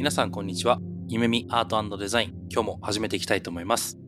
皆さんこんにちは。夢見アートデザイン。今日も始めていきたいと思います。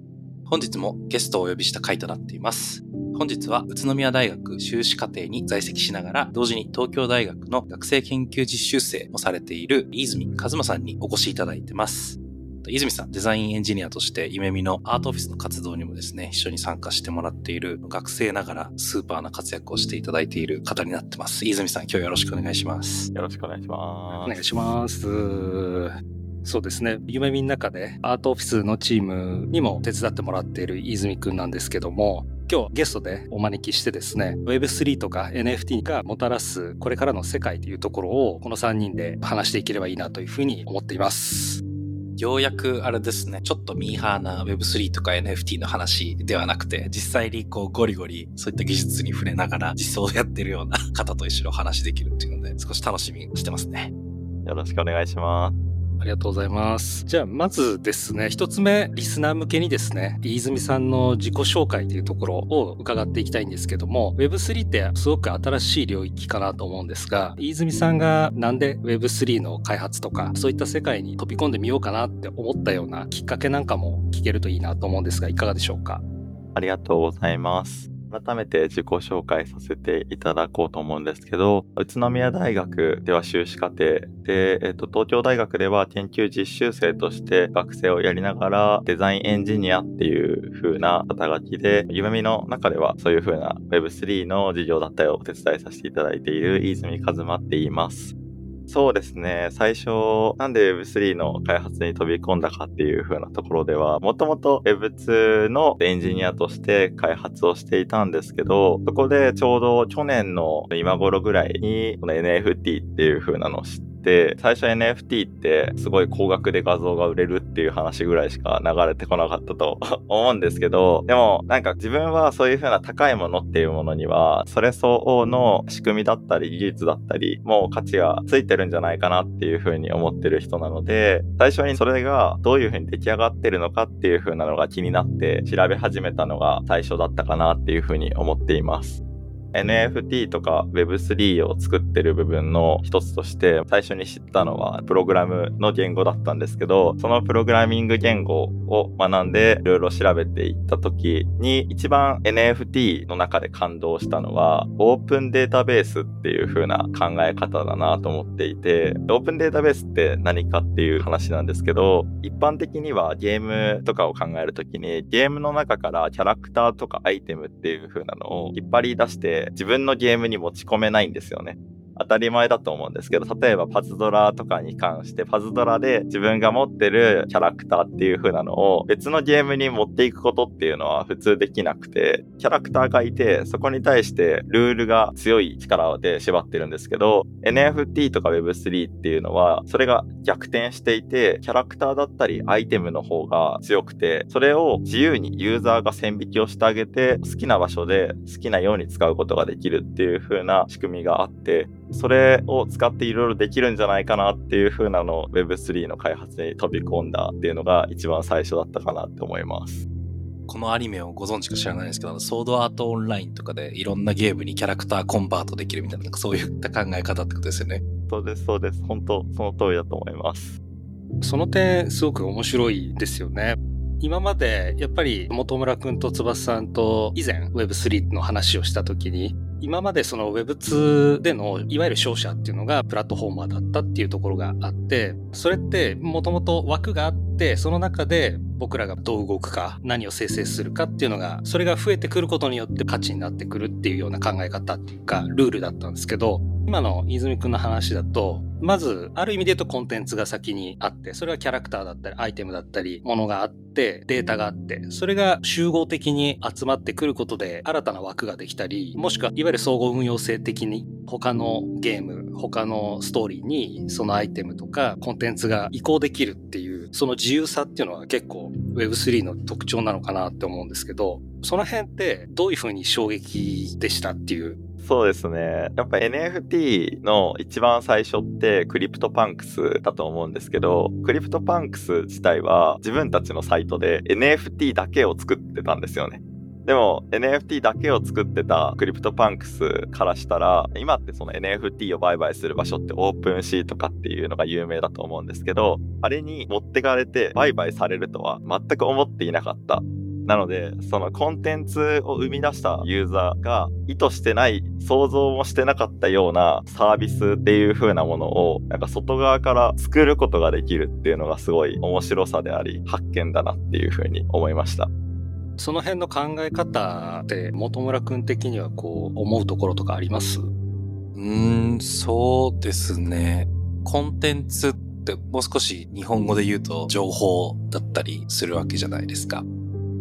本日もゲストをお呼びした回となっています。本日は宇都宮大学修士課程に在籍しながら、同時に東京大学の学生研究実習生もされている飯泉和馬さんにお越しいただいてます。泉さん、デザインエンジニアとして夢見のアートオフィスの活動にもですね、一緒に参加してもらっている学生ながらスーパーな活躍をしていただいている方になってます。泉さん、今日よろしくお願いします。よろしくお願いします。お願いします。そうですね。夢見の中でアートオフィスのチームにも手伝ってもらっている泉くんなんですけども、今日ゲストでお招きしてですね、Web3 とか NFT がもたらすこれからの世界というところをこの3人で話していければいいなというふうに思っています。ようやくあれですね、ちょっとミーハーな Web3 とか NFT の話ではなくて、実際にこうゴリゴリそういった技術に触れながら実装をやってるような方と一緒にお話できるっていうので、少し楽しみにしてますね。よろしくお願いします。ありがとうございます。じゃあ、まずですね、一つ目、リスナー向けにですね、飯泉さんの自己紹介というところを伺っていきたいんですけども、Web3 ってすごく新しい領域かなと思うんですが、飯泉さんがなんで Web3 の開発とか、そういった世界に飛び込んでみようかなって思ったようなきっかけなんかも聞けるといいなと思うんですが、いかがでしょうか？ありがとうございます。改めて自己紹介させていただこうと思うんですけど、宇都宮大学では修士課程で、えっと、東京大学では研究実習生として学生をやりながらデザインエンジニアっていう風な肩書きで、夢見の中ではそういう風な Web3 の授業だったりをお手伝いさせていただいている飯泉和馬って言います。そうですね。最初、なんで Web3 の開発に飛び込んだかっていう風なところでは、もともと Web2 のエンジニアとして開発をしていたんですけど、そこでちょうど去年の今頃ぐらいに、この NFT っていう風なのを知って、って最初 NFT ってすごい高額で画像が売れるっていう話ぐらいしか流れてこなかったと 思うんですけどでもなんか自分はそういう風な高いものっていうものにはそれ相応の仕組みだったり技術だったりもう価値がついてるんじゃないかなっていう風に思ってる人なので最初にそれがどういう風に出来上がってるのかっていう風なのが気になって調べ始めたのが最初だったかなっていう風に思っています。NFT とか Web3 を作ってる部分の一つとして最初に知ったのはプログラムの言語だったんですけど、そのプログラミング言語を学んでいろいろ調べていった時に一番 NFT の中で感動したのはオープンデータベースっていう風な考え方だなと思っていて、オープンデータベースって何かっていう話なんですけど、一般的にはゲームとかを考えるときにゲームの中からキャラクターとかアイテムっていう風なのを引っ張り出して自分のゲームに持ち込めないんですよね。当たり前だと思うんですけど、例えばパズドラとかに関して、パズドラで自分が持ってるキャラクターっていう風なのを別のゲームに持っていくことっていうのは普通できなくて、キャラクターがいて、そこに対してルールが強い力で縛ってるんですけど、NFT とか Web3 っていうのは、それが逆転していて、キャラクターだったりアイテムの方が強くて、それを自由にユーザーが線引きをしてあげて、好きな場所で好きなように使うことができるっていう風な仕組みがあって、それを使っていろいろできるんじゃないかなっていう風なのを Web3 の開発に飛び込んだっていうのが一番最初だったかなって思います。このアニメをご存知か知らないですけど、ソードアートオンラインとかでいろんなゲームにキャラクターコンバートできるみたいな、なんかそういった考え方ってことですよね。そうです、そうです。本当その通りだと思います。その点、すごく面白いですよね。今までやっぱり本村くんと翼さんと以前 Web3 の話をした時に今までその Web2 でのいわゆる商社っていうのがプラットフォーマーだったっていうところがあってそれってもともと枠があってその中で僕らがどう動くか何を生成するかっていうのがそれが増えてくることによって価値になってくるっていうような考え方っていうかルールだったんですけど今の泉くんの話だと、まず、ある意味で言うとコンテンツが先にあって、それはキャラクターだったり、アイテムだったり、ものがあって、データがあって、それが集合的に集まってくることで、新たな枠ができたり、もしくは、いわゆる総合運用性的に、他のゲーム、他のストーリーにそのアイテムとかコンテンツが移行できるっていう、その自由さっていうのは結構 Web3 の特徴なのかなって思うんですけど、その辺ってどういうふうに衝撃でしたっていう？そうですね。やっぱ NFT の一番最初ってクリプトパンクスだと思うんですけど、クリプトパンクス自体は自分たちのサイトで NFT だけを作ってたんですよね。でも NFT だけを作ってたクリプトパンクスからしたら、今ってその NFT を売買する場所ってオープンシーとかっていうのが有名だと思うんですけど、あれに持ってかれて売買されるとは全く思っていなかった。なので、そのコンテンツを生み出したユーザーが意図してない、想像もしてなかったようなサービスっていう風なものを、なんか外側から作ることができるっていうのがすごい面白さであり、発見だなっていう風に思いました。その辺の考え方って本村くん的にはこう思うところとかあります？うーん、そうですね。コンテンツってもう少し日本語で言うと情報だったりするわけじゃないですか。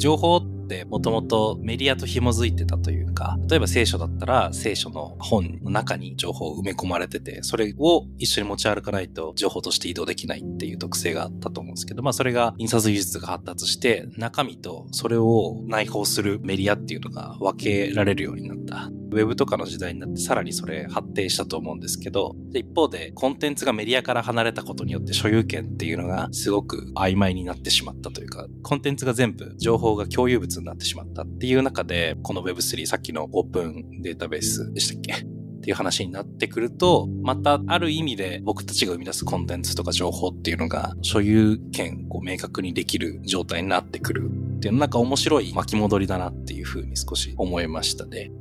情報ってもともとメディアと紐づいてたというか、例えば聖書だったら聖書の本の中に情報を埋め込まれてて、それを一緒に持ち歩かないと情報として移動できないっていう特性があったと思うんですけど、まあそれが印刷技術が発達して中身とそれを内包するメディアっていうのが分けられるようになった。ウェブとかの時代になってさらにそれ発展したと思うんですけど、一方でコンテンツがメディアから離れたことによって所有権っていうのがすごく曖昧になってしまったというか、コンテンツが全部情報が共有物になってしまったっていう中で、この Web3 さっきのオープンデータベースでしたっけ？っていう話になってくると、またある意味で僕たちが生み出すコンテンツとか情報っていうのが所有権を明確にできる状態になってくるっていうなんか面白い巻き戻りだなっていうふうに少し思いましたね。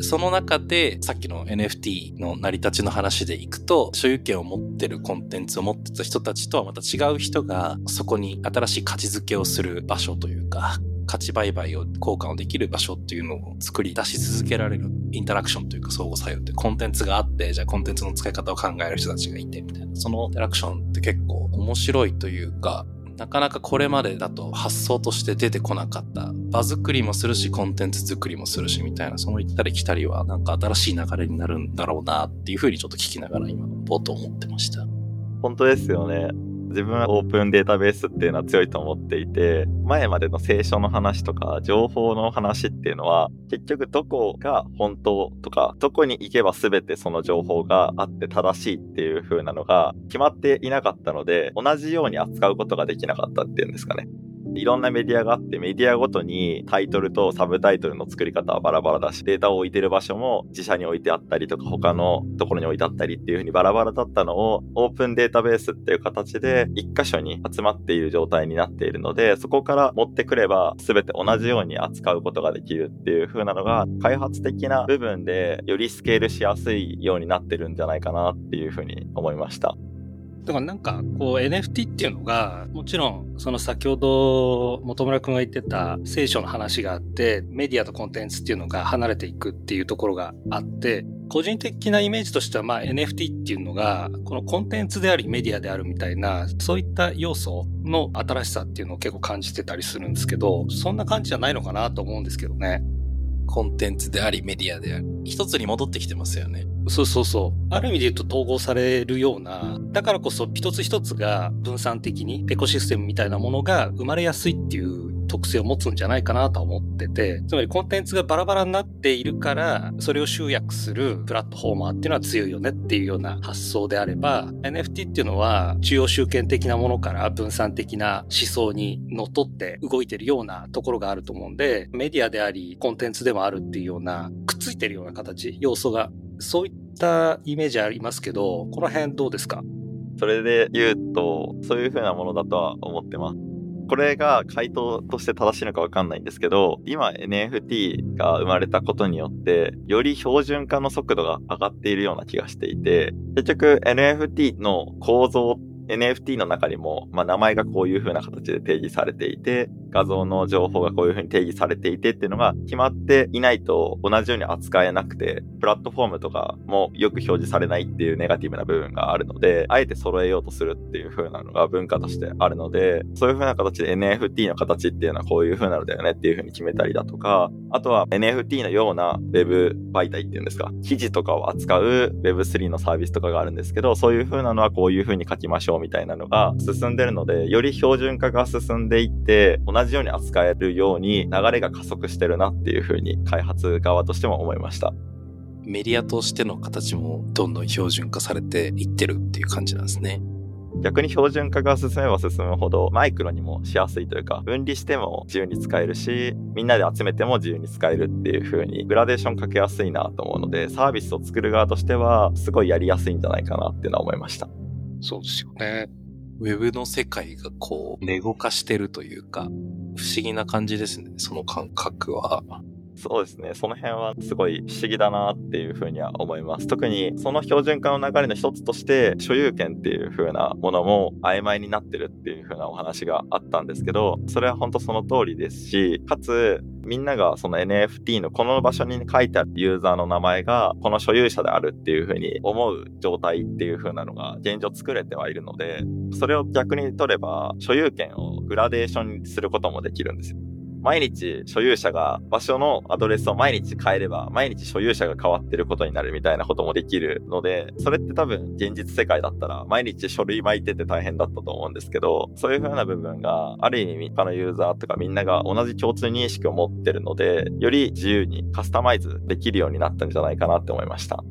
その中で、さっきの NFT の成り立ちの話でいくと、所有権を持ってるコンテンツを持ってた人たちとはまた違う人が、そこに新しい価値づけをする場所というか、価値売買を、交換をできる場所っていうのを作り出し続けられるインタラクションというか相互作用ってコンテンツがあって、じゃあコンテンツの使い方を考える人たちがいてみたいな。そのインタラクションって結構面白いというか、なかなかこれまでだと発想として出てこなかった場作りもするしコンテンツ作りもするしみたいなその行ったり来たりはなんか新しい流れになるんだろうなっていうふうにちょっと聞きながら今冒頭思ってました本当ですよね自分はオープンデータベースっていうのは強いと思っていて、前までの聖書の話とか情報の話っていうのは、結局どこが本当とか、どこに行けば全てその情報があって正しいっていう風なのが決まっていなかったので、同じように扱うことができなかったっていうんですかね。いろんなメディアがあって、メディアごとにタイトルとサブタイトルの作り方はバラバラだし、データを置いてる場所も自社に置いてあったりとか、他のところに置いてあったりっていう風にバラバラだったのを、オープンデータベースっていう形で一箇所に集まっている状態になっているので、そこから持ってくれば全て同じように扱うことができるっていう風なのが、開発的な部分でよりスケールしやすいようになってるんじゃないかなっていう風に思いました。だからなんか、こう NFT っていうのが、もちろん、その先ほど本村くんが言ってた聖書の話があって、メディアとコンテンツっていうのが離れていくっていうところがあって、個人的なイメージとしては、まあ NFT っていうのが、このコンテンツでありメディアであるみたいな、そういった要素の新しさっていうのを結構感じてたりするんですけど、そんな感じじゃないのかなと思うんですけどね。コンテンツでありメディアであり、一つに戻ってきてますよね。そうそうそう。ある意味で言うと統合されるような、だからこそ一つ一つが分散的にエコシステムみたいなものが生まれやすいっていう特性を持つんじゃないかなと思ってて、つまりコンテンツがバラバラになっているから、それを集約するプラットフォーマーっていうのは強いよねっていうような発想であれば、NFT っていうのは中央集権的なものから分散的な思想にのっとって動いてるようなところがあると思うんで、メディアであり、コンテンツでもあるっていうような、くっついてるような形、要素が、そういったイメージありますけど、この辺どうですか？それで言うと、そういう風なものだとは思ってます。これが回答として正しいのかわかんないんですけど、今 NFT が生まれたことによって、より標準化の速度が上がっているような気がしていて、結局 NFT の構造 NFT の中にも、まあ、名前がこういう風な形で定義されていて、画像の情報がこういう風に定義されていてっていうのが決まっていないと同じように扱えなくて、プラットフォームとかもよく表示されないっていうネガティブな部分があるので、あえて揃えようとするっていう風なのが文化としてあるので、そういう風な形で NFT の形っていうのはこういう風なのだよねっていう風に決めたりだとか、あとは NFT のような Web 媒体っていうんですか、記事とかを扱う Web3 のサービスとかがあるんですけど、そういう風なのはこういう風に書きましょうみたいなのが進んでるので、より標準化が進んでいって、同じように扱えるように流れが加速してるなっていう風に開発側としても思いました。メディアとしての形もどんどん標準化されていってるっていう感じなんですね。逆に標準化が進めば進むほどマイクロにもしやすいというか分離しても自由に使えるしみんなで集めても自由に使えるっていう風にグラデーションかけやすいなと思うのでサービスを作る側としてはすごいやりやすいんじゃないかなっていうのは思いましたそうですよねウェブの世界がこう、ネゴ化してるというか、不思議な感じですね、その感覚は。そうですね。その辺はすごい不思議だなっていうふうには思います。特にその標準化の流れの一つとして、所有権っていう風なものも曖昧になってるっていう風なお話があったんですけど、それは本当その通りですし、かつ、みんながその NFT のこの場所に書いてあるユーザーの名前がこの所有者であるっていうふうに思う状態っていうふうなのが現状作れてはいるので、それを逆に取れば所有権をグラデーションにすることもできるんですよ。毎日所有者が場所のアドレスを毎日変えれば、毎日所有者が変わってることになるみたいなこともできるので、それって多分現実世界だったら、毎日書類巻いてて大変だったと思うんですけど、そういう風な部分が、ある意味他のユーザーとかみんなが同じ共通認識を持ってるので、より自由にカスタマイズできるようになったんじゃないかなって思いました。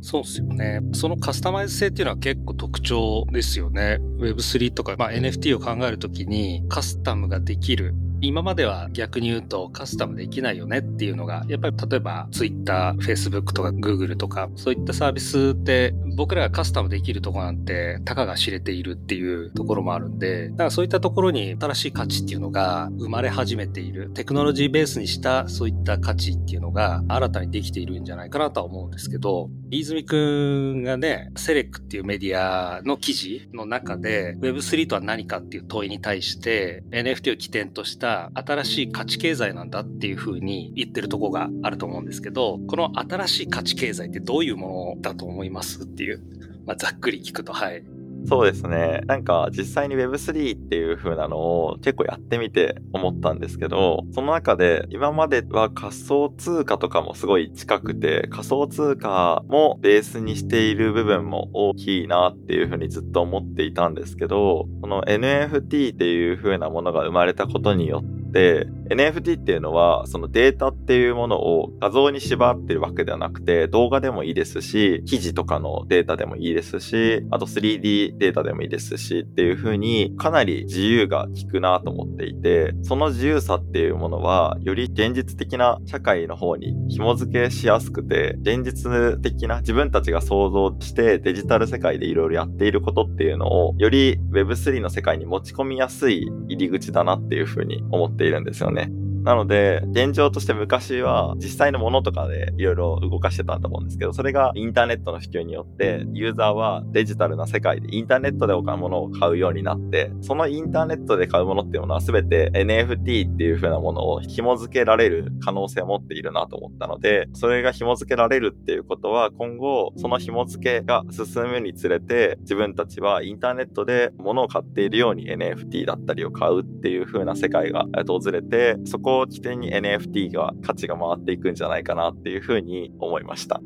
そうですよね。そのカスタマイズ性っていうのは結構特徴ですよね。Web3 とか、まあ、NFT を考えるときにカスタムができる今までは逆に言うとカスタムできないよねっていうのが、やっぱり例えば Twitter、Facebook とか Google とか、そういったサービスって僕らがカスタムできるとこなんてたかが知れているっていうところもあるんで、だからそういったところに新しい価値っていうのが生まれ始めている。テクノロジーベースにしたそういった価値っていうのが新たにできているんじゃないかなとは思うんですけど、飯泉くんがね、セレックっていうメディアの記事の中で Web3 とは何かっていう問いに対して NFT を起点とした新しい価値経済なんだっていうふうに言ってるとこがあると思うんですけど、この新しい価値経済ってどういうものだと思いますっていう、まあ、ざっくり聞くと、はい。そうですね。なんか実際に Web3 っていう風なのを結構やってみて思ったんですけど、その中で今までは仮想通貨とかもすごい近くて、仮想通貨もベースにしている部分も大きいなっていう風にずっと思っていたんですけど、この NFT っていう風なものが生まれたことによって、NFT っていうのは、そのデータっていうものを画像に縛ってるわけではなくて、動画でもいいですし、記事とかのデータでもいいですし、あと 3D データでもいいですしっていう風に、かなり自由が利くなと思っていて、その自由さっていうものは、より現実的な社会の方に紐付けしやすくて、現実的な自分たちが想像してデジタル世界でいろいろやっていることっていうのを、より Web3 の世界に持ち込みやすい入り口だなっていう風に思っているんですよね。なので、現状として昔は実際のものとかでいろいろ動かしてたと思うんですけど、それがインターネットの普及によって、ユーザーはデジタルな世界でインターネットでお買うものを買うようになって、そのインターネットで買うものっていうものは全て NFT っていう風なものを紐付けられる可能性を持っているなと思ったので、それが紐付けられるっていうことは、今後、その紐付けが進むにつれて、自分たちはインターネットで物を買っているように NFT だったりを買うっていう風な世界が訪れて、そこを起点に NFT が価値が回っていくんじゃないかなっていうふうに思いました。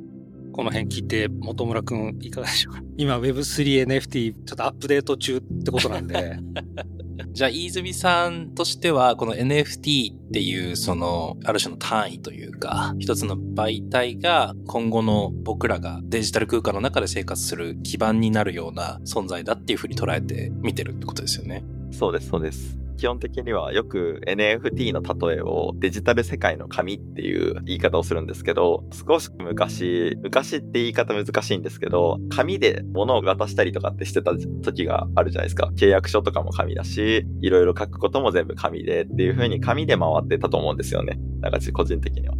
この辺聞いて、本村くんいかがでしょうか？今 Web3NFT ちょっとアップデート中ってことなんで。じゃあ、飯泉さんとしては、この NFT っていう、その、ある種の単位というか、一つの媒体が今後の僕らがデジタル空間の中で生活する基盤になるような存在だっていうふうに捉えて見てるってことですよね。そうです、そうです。基本的にはよく NFT の例えをデジタル世界の紙っていう言い方をするんですけど、少し昔、昔って言い方難しいんですけど、紙で物を渡したりとかってしてた時があるじゃないですか。契約書とかも紙だし、いろいろ書くことも全部紙でっていう風に紙で回ってたと思うんですよね。なんか個人的には。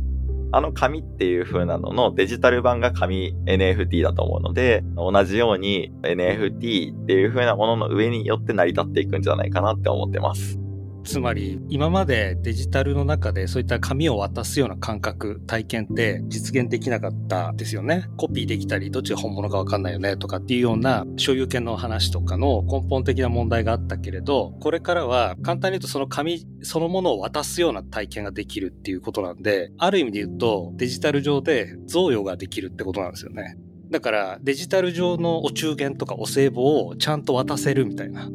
あの紙っていう風なののデジタル版が紙 NFT だと思うので、同じように NFT っていう風なものの上によって成り立っていくんじゃないかなって思ってます。つまり、今までデジタルの中でそういった紙を渡すような感覚、体験って実現できなかったですよね。コピーできたり、どっちが本物かわかんないよねとかっていうような所有権の話とかの根本的な問題があったけれど、これからは簡単に言うとその紙そのものを渡すような体験ができるっていうことなんで、ある意味で言うとデジタル上で贈与ができるってことなんですよね。だからデジタル上のお中元とかお歳暮をちゃんと渡せるみたいな。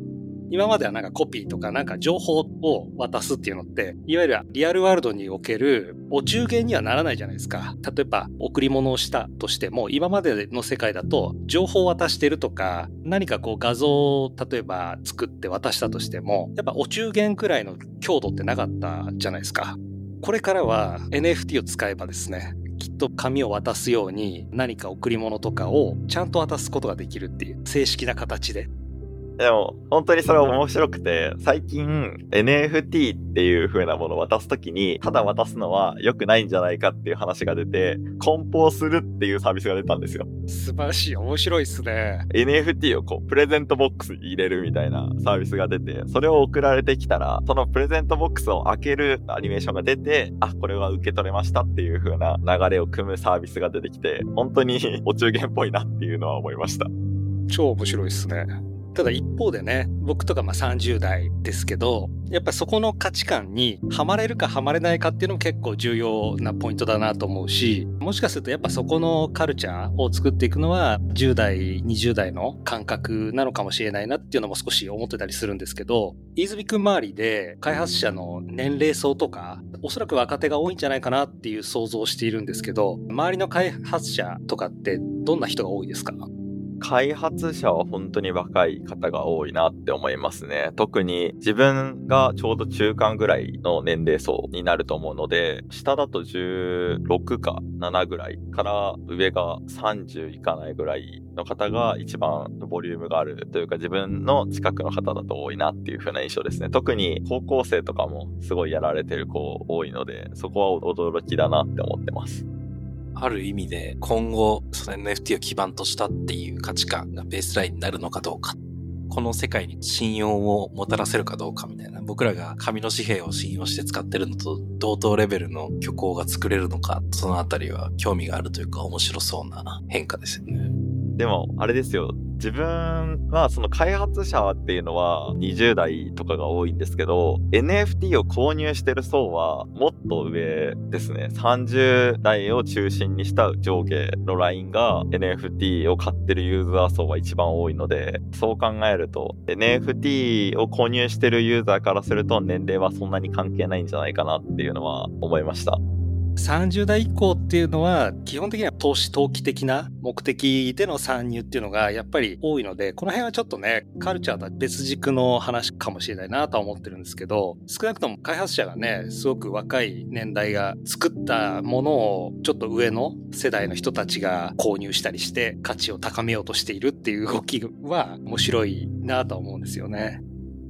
今まではなんかコピーとかなんか情報を渡すっていうのって、いわゆるリアルワールドにおけるお中元にはならないじゃないですか。例えば贈り物をしたとしても、今までの世界だと情報を渡してるとか、何かこう画像を例えば作って渡したとしても、やっぱお中元くらいの強度ってなかったじゃないですか。これからは NFT を使えばですね、きっと紙を渡すように何か贈り物とかをちゃんと渡すことができるっていう正式な形ででも、本当にそれ面白くて、最近 NFT っていう風なものを渡すときに、ただ渡すのは良くないんじゃないかっていう話が出て、梱包するっていうサービスが出たんですよ。素晴らしい。面白いっすね。NFT をこう、プレゼントボックスに入れるみたいなサービスが出て、それを送られてきたら、そのプレゼントボックスを開けるアニメーションが出て、あ、これは受け取れましたっていう風な流れを組むサービスが出てきて、本当に お中元っぽいなっていうのは思いました。超面白いっすね。ただ一方でね、僕とかまあ30代ですけど、やっぱそこの価値観にはまれるかはまれないかっていうのも結構重要なポイントだなと思うし、もしかするとやっぱそこのカルチャーを作っていくのは10代、20代の感覚なのかもしれないなっていうのも少し思ってたりするんですけど、飯泉くん周りで開発者の年齢層とか、おそらく若手が多いんじゃないかなっていう想像をしているんですけど、周りの開発者とかってどんな人が多いですか？開発者は本当に若い方が多いなって思いますね。特に自分がちょうど中間ぐらいの年齢層になると思うので、下だと16か7ぐらいから上が30いかないぐらいの方が一番ボリュームがあるというか自分の近くの方だと多いなっていう風な印象ですね。特に高校生とかもすごいやられてる子多いので、そこは驚きだなって思ってます。ある意味で今後その NFT を基盤としたっていう価値観がベースラインになるのかどうか。この世界に信用をもたらせるかどうかみたいな。僕らが紙の紙幣を信用して使ってるのと同等レベルの虚構が作れるのか、そのあたりは興味があるというか面白そうな変化ですよね。でも、あれですよ。自分はその開発者っていうのは20代とかが多いんですけど、NFT を購入してる層はもっと上ですね。30代を中心にした上下のラインが NFT を買ってるユーザー層は一番多いので、そう考えると NFT を購入してるユーザーからすると年齢はそんなに関係ないんじゃないかなっていうのは思いました。30代以降っていうのは、基本的には投資投機的な目的での参入っていうのがやっぱり多いので、この辺はちょっとね、カルチャーとは別軸の話かもしれないなとは思ってるんですけど、少なくとも開発者がね、すごく若い年代が作ったものをちょっと上の世代の人たちが購入したりして価値を高めようとしているっていう動きは面白いなとは思うんですよね。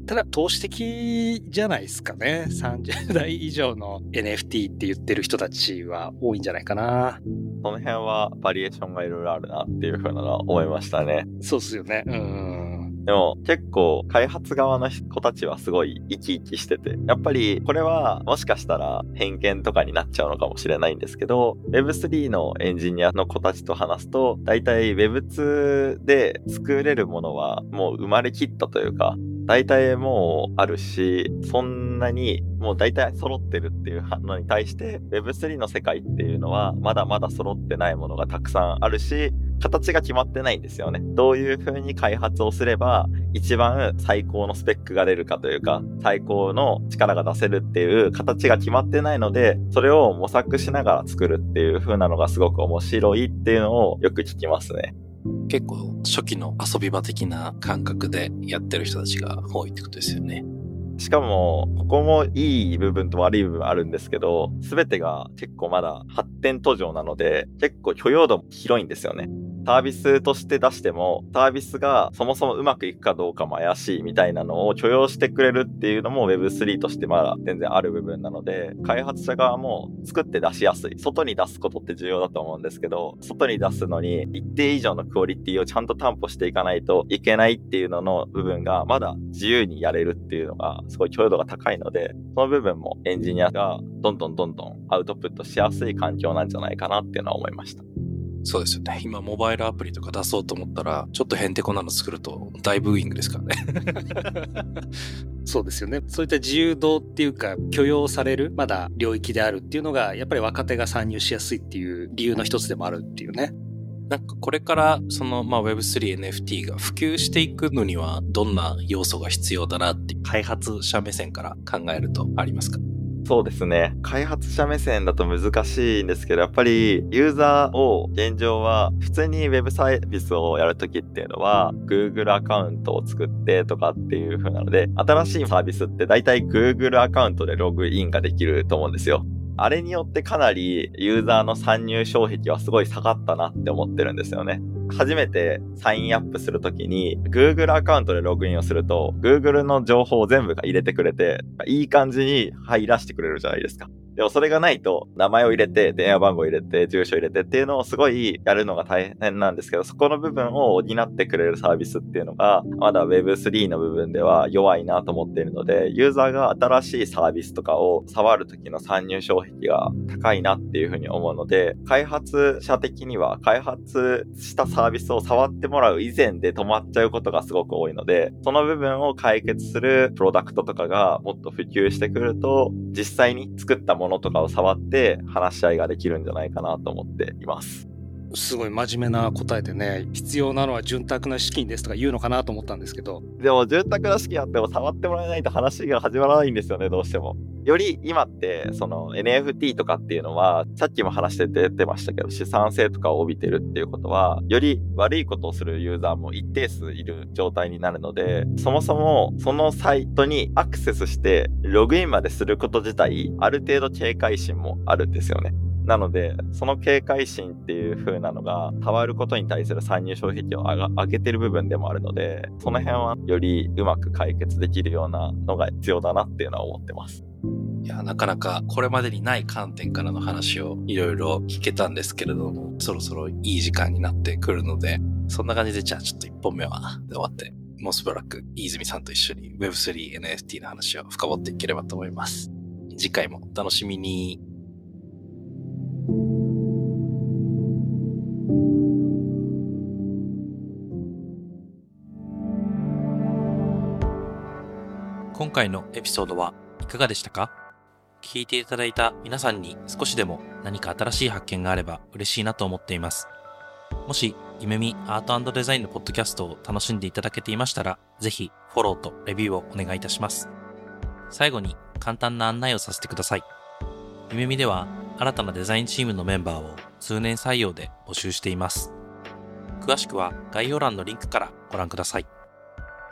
ただ、投資的じゃないですかね。30代以上の NFT って言ってる人たちは多いんじゃないかな。その辺はバリエーションがいろいろあるなっていうふうなのは思いましたね。そうっすよね。うん。でも結構開発側の子たちはすごい生き生きしてて、やっぱりこれはもしかしたら偏見とかになっちゃうのかもしれないんですけど、Web3 のエンジニアの子たちと話すと、大体 Web2 で作れるものはもう生まれきったというか、大体もうあるし、そんなにもう大体揃ってるっていうのに対して Web3 の世界っていうのはまだまだ揃ってないものがたくさんあるし、形が決まってないんですよね。どういう風に開発をすれば一番最高のスペックが出るかというか、最高の力が出せるっていう形が決まってないので、それを模索しながら作るっていう風なのがすごく面白いっていうのをよく聞きますね。結構初期の遊び場的な感覚でやってる人たちが多いってことですよね。しかも、ここもいい部分と悪い部分あるんですけど、すべてが結構まだ発展途上なので、結構許容度も広いんですよね。サービスとして出しても、サービスがそもそもうまくいくかどうかも怪しいみたいなのを許容してくれるっていうのも Web3 としてまだ全然ある部分なので、開発者側も作って出しやすい。外に出すことって重要だと思うんですけど、外に出すのに一定以上のクオリティをちゃんと担保していかないといけないっていうのの部分がまだ自由にやれるっていうのがすごい許容度が高いので、その部分もエンジニアがどんどんどんどんアウトプットしやすい環境なんじゃないかなっていうのは思いました。そうですよね。今、モバイルアプリとか出そうと思ったら、ちょっとヘンテコなの作ると大ブーイングですからね。そうですよね。そういった自由度っていうか、許容される、まだ領域であるっていうのが、やっぱり若手が参入しやすいっていう理由の一つでもあるっていうね。なんかこれからそのまあ Web3 NFT が普及していくのにはどんな要素が必要だなって開発者目線から考えるとありますか？そうですね。開発者目線だと難しいんですけど、やっぱりユーザーを現状は普通に Web サービスをやるときっていうのは Google アカウントを作ってとかっていう風なので、新しいサービスって大体 Google アカウントでログインができると思うんですよ。あれによってかなりユーザーの参入障壁はすごい下がったなって思ってるんですよね。初めてサインアップするときに、Google アカウントでログインをすると、Google の情報を全部が入れてくれて、いい感じに入らせてくれるじゃないですか。でもそれがないと、名前を入れて、電話番号入れて、住所入れてっていうのをすごいやるのが大変なんですけど、そこの部分を補ってくれるサービスっていうのが、まだ Web3 の部分では弱いなと思っているので、ユーザーが新しいサービスとかを触るときの参入障壁が高いなっていうふうに思うので、開発者的には開発したサービスを触ってもらう以前で止まっちゃうことがすごく多いので、その部分を解決するプロダクトとかがもっと普及してくると、実際に作ったものものとかを触って話し合いができるんじゃないかなと思っています。すごい真面目な答えでね、必要なのは潤沢な資金ですとか言うのかなと思ったんですけど。でも、潤沢な資金あっても触ってもらえないと話が始まらないんですよね、どうしても。より今って、その NFT とかっていうのは、さっきも話して出てましたけど、資産性とかを帯びてるっていうことは、より悪いことをするユーザーも一定数いる状態になるので、そもそもそのサイトにアクセスして、ログインまですること自体、ある程度警戒心もあるんですよね。なので、その警戒心っていう風なのが、変わることに対する参入障壁を上げてる部分でもあるので、その辺はよりうまく解決できるようなのが必要だなっていうのは思ってます。いや、なかなかこれまでにない観点からの話をいろいろ聞けたんですけれども、そろそろいい時間になってくるので、そんな感じでじゃあちょっと1本目は終わって、もうしばらく飯泉さんと一緒に Web3 NFT の話を深掘っていければと思います。次回もお楽しみに。今回のエピソードはいかがでしたか？聞いていただいた皆さんに少しでも何か新しい発見があれば嬉しいなと思っています。もし、夢見アートデザインのポッドキャストを楽しんでいただけていましたら、ぜひフォローとレビューをお願いいたします。最後に簡単な案内をさせてください。夢見では新たなデザインチームのメンバーを通年採用で募集しています。詳しくは概要欄のリンクからご覧ください。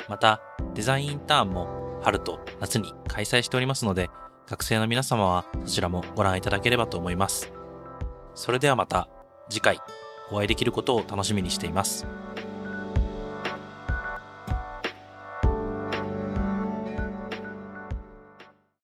また、デザインインターンも春と夏に開催しておりますので、学生の皆様はそちらもご覧いただければと思います。それではまた次回お会いできることを楽しみにしています。